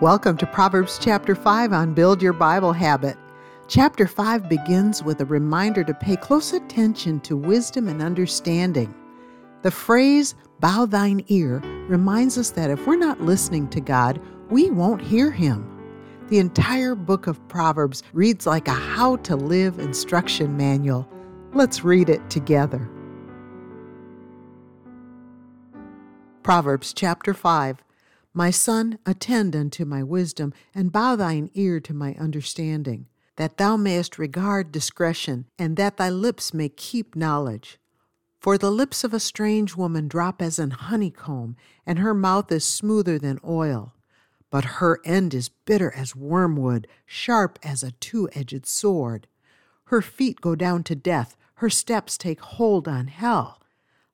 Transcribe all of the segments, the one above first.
Welcome to Proverbs chapter 5 on Build Your Bible Habit. Chapter 5 begins with a reminder to pay close attention to wisdom and understanding. The phrase, bow thine ear, reminds us that if we're not listening to God, we won't hear Him. The entire book of Proverbs reads like a how to live instruction manual. Let's read it together. Proverbs chapter 5 My son, attend unto my wisdom, and bow thine ear to my understanding, that thou mayest regard discretion, and that thy lips may keep knowledge. For the lips of a strange woman drop as an honeycomb, and her mouth is smoother than oil. But her end is bitter as wormwood, sharp as a two edged sword. Her feet go down to death, her steps take hold on hell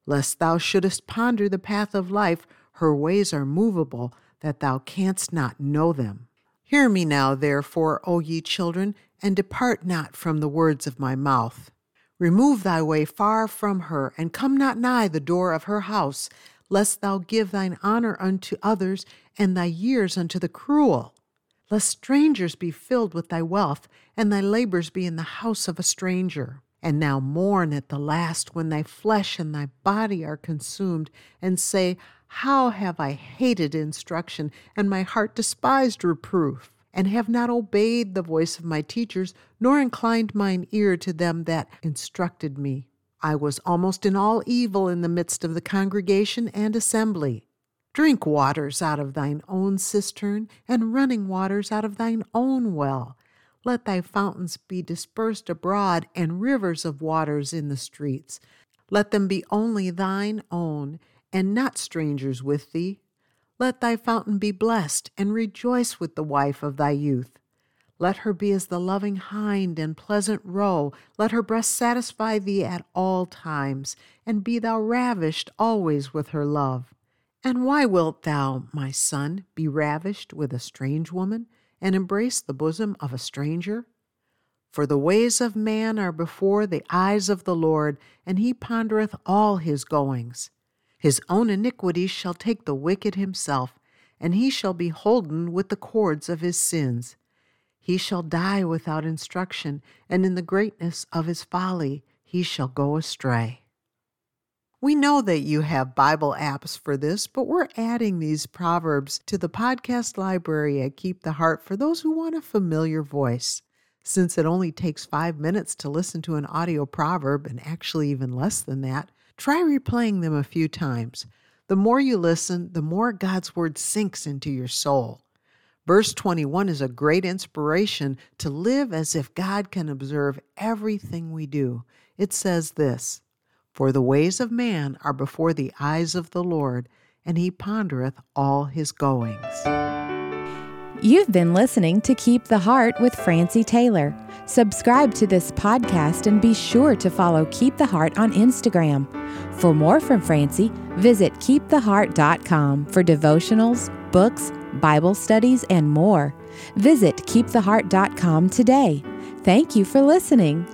lest thou shouldest ponder the path of life, her ways are movable, that thou canst not know them. Hear me now, therefore, O ye children, and depart not from the words of my mouth. Remove thy way far from her, and come not nigh the door of her house, lest thou give thine honor unto others, and thy years unto the cruel. Lest strangers be filled with thy wealth, and thy labors be in the house of a stranger and now mourn at the last when thy flesh and thy body are consumed, and say, How have I hated instruction, and my heart despised reproof, and have not obeyed the voice of my teachers, nor inclined mine ear to them that instructed me. I was almost in all evil in the midst of the congregation and assembly. Drink waters out of thine own cistern, and running waters out of thine own well let thy fountains be dispersed abroad, and rivers of waters in the streets. Let them be only thine own, and not strangers with thee. Let thy fountain be blessed, and rejoice with the wife of thy youth. Let her be as the loving hind and pleasant roe. Let her breast satisfy thee at all times, and be thou ravished always with her love. And why wilt thou, my son, be ravished with a strange woman? and embrace the bosom of a stranger? For the ways of man are before the eyes of the Lord, and he pondereth all his goings. His own iniquities shall take the wicked himself, and he shall be holden with the cords of his sins. He shall die without instruction, and in the greatness of his folly he shall go astray. We know that you have Bible apps for this, but we're adding these proverbs to the podcast library at Keep the Heart for those who want a familiar voice. Since it only takes five minutes to listen to an audio proverb, and actually even less than that, try replaying them a few times. The more you listen, the more God's Word sinks into your soul. Verse 21 is a great inspiration to live as if God can observe everything we do. It says this for the ways of man are before the eyes of the Lord, and he pondereth all his goings. You've been listening to Keep the Heart with Francie Taylor. Subscribe to this podcast and be sure to follow Keep the Heart on Instagram. For more from Francie, visit keeptheheart.com for devotionals, books, Bible studies, and more. Visit keeptheheart.com today. Thank you for listening.